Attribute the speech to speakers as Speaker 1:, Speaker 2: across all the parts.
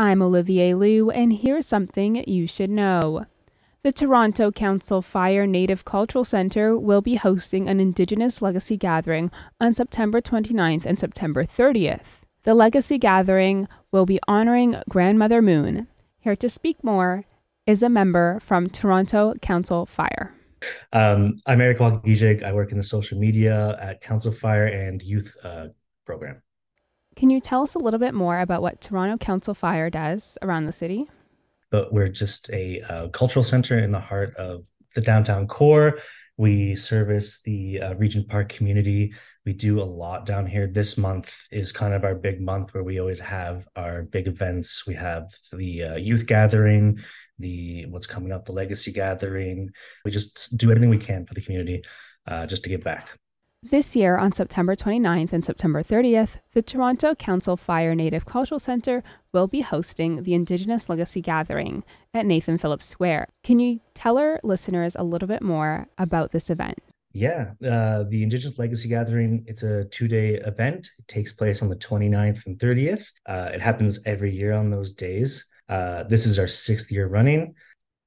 Speaker 1: I'm Olivier Liu, and here's something you should know. The Toronto Council Fire Native Cultural Centre will be hosting an Indigenous Legacy Gathering on September 29th and September 30th. The Legacy Gathering will be honoring Grandmother Moon. Here to speak more is a member from Toronto Council Fire.
Speaker 2: Um, I'm Eric Walkijig. I work in the social media at Council Fire and youth uh, program.
Speaker 1: Can you tell us a little bit more about what Toronto Council Fire does around the city?
Speaker 2: But we're just a uh, cultural center in the heart of the downtown core. We service the uh, Regent Park community. We do a lot down here. This month is kind of our big month where we always have our big events. We have the uh, youth gathering, the what's coming up, the legacy gathering. We just do everything we can for the community uh, just to give back.
Speaker 1: This year, on September 29th and September 30th, the Toronto Council Fire Native Cultural Centre will be hosting the Indigenous Legacy Gathering at Nathan Phillips Square. Can you tell our listeners a little bit more about this event?
Speaker 2: Yeah, uh, the Indigenous Legacy Gathering, it's a two-day event. It takes place on the 29th and 30th. Uh, it happens every year on those days. Uh, this is our sixth year running.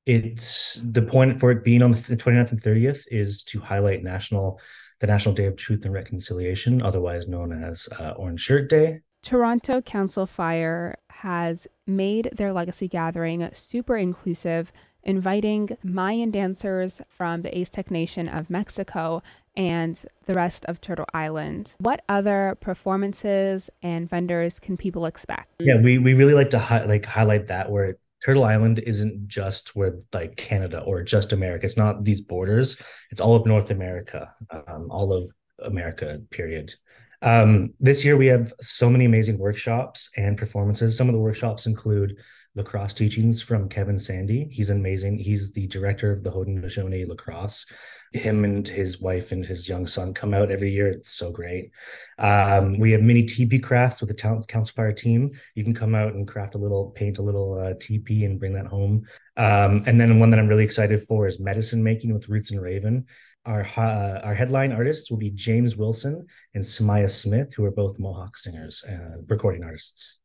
Speaker 2: It's the point for it being on the 29th and 30th is to highlight National the National Day of Truth and Reconciliation, otherwise known as uh, Orange Shirt Day.
Speaker 1: Toronto Council Fire has made their legacy gathering super inclusive, inviting Mayan dancers from the Aztec Nation of Mexico and the rest of Turtle Island. What other performances and vendors can people expect?
Speaker 2: Yeah, we, we really like to hi- like highlight that where Turtle Island isn't just where like Canada or just America. It's not these borders. It's all of North America, um, all of America. Period. Um, this year we have so many amazing workshops and performances. Some of the workshops include lacrosse teachings from Kevin Sandy. He's amazing. He's the director of the Haudenosaunee lacrosse. Him and his wife and his young son come out every year. It's so great. Um, we have mini teepee crafts with the Toronto Council Fire team. You can come out and craft a little, paint a little uh, teepee and bring that home. Um, and then one that I'm really excited for is medicine making with Roots and Raven. Our uh, our headline artists will be James Wilson and Samaya Smith, who are both Mohawk singers, uh, recording artists.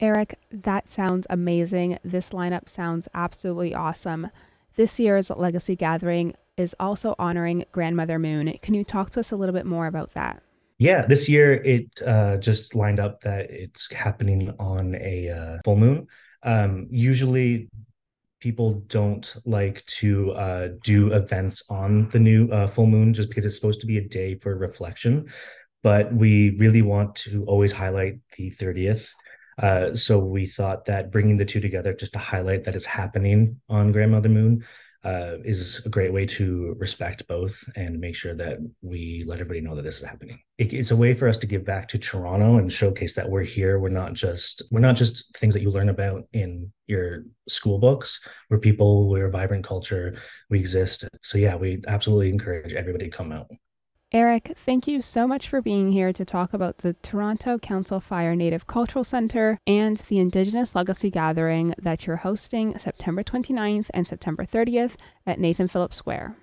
Speaker 1: Eric, that sounds amazing. This lineup sounds absolutely awesome. This year's Legacy Gathering is also honoring Grandmother Moon. Can you talk to us a little bit more about that?
Speaker 2: Yeah, this year it uh, just lined up that it's happening on a uh, full moon. Um, usually, people don't like to uh, do events on the new uh, full moon just because it's supposed to be a day for reflection. But we really want to always highlight the 30th uh, so we thought that bringing the two together just to highlight that it's happening on Grandmother Moon uh, is a great way to respect both and make sure that we let everybody know that this is happening. It, it's a way for us to give back to Toronto and showcase that we're here. We're not just we're not just things that you learn about in your school books. We're people. We're a vibrant culture. We exist. So yeah, we absolutely encourage everybody to come out.
Speaker 1: Eric, thank you so much for being here to talk about the Toronto Council Fire Native Cultural Centre and the Indigenous Legacy Gathering that you're hosting September 29th and September 30th at Nathan Phillips Square.